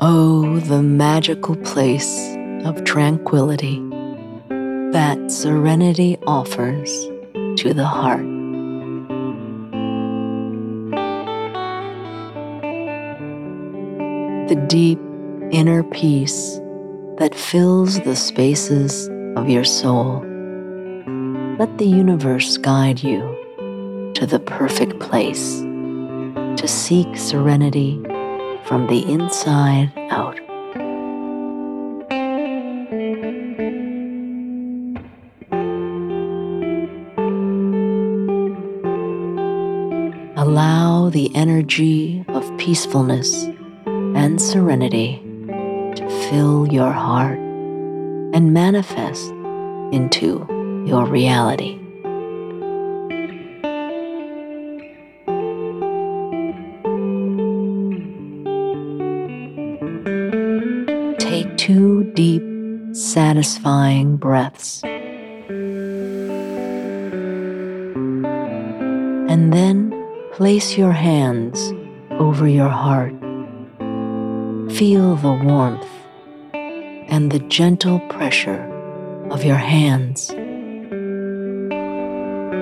Oh, the magical place of tranquility that serenity offers to the heart. The deep inner peace that fills the spaces of your soul. Let the universe guide you to the perfect place to seek serenity from the inside out. Allow the energy of peacefulness and serenity to fill your heart and manifest into your reality. Two deep, satisfying breaths. And then place your hands over your heart. Feel the warmth and the gentle pressure of your hands.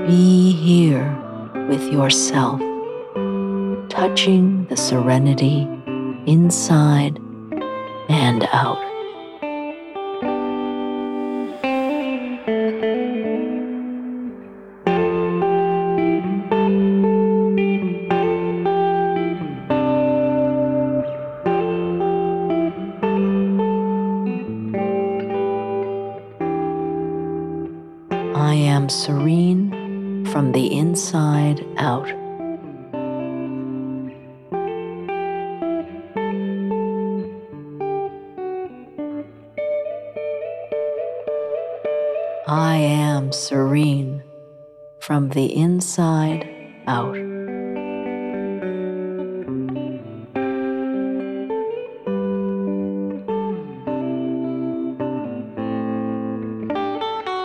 Be here with yourself, touching the serenity inside and out. serene from the inside out. I am serene from the inside out.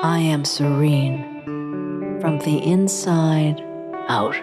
I am serene from the inside out.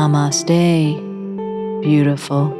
Namaste, beautiful.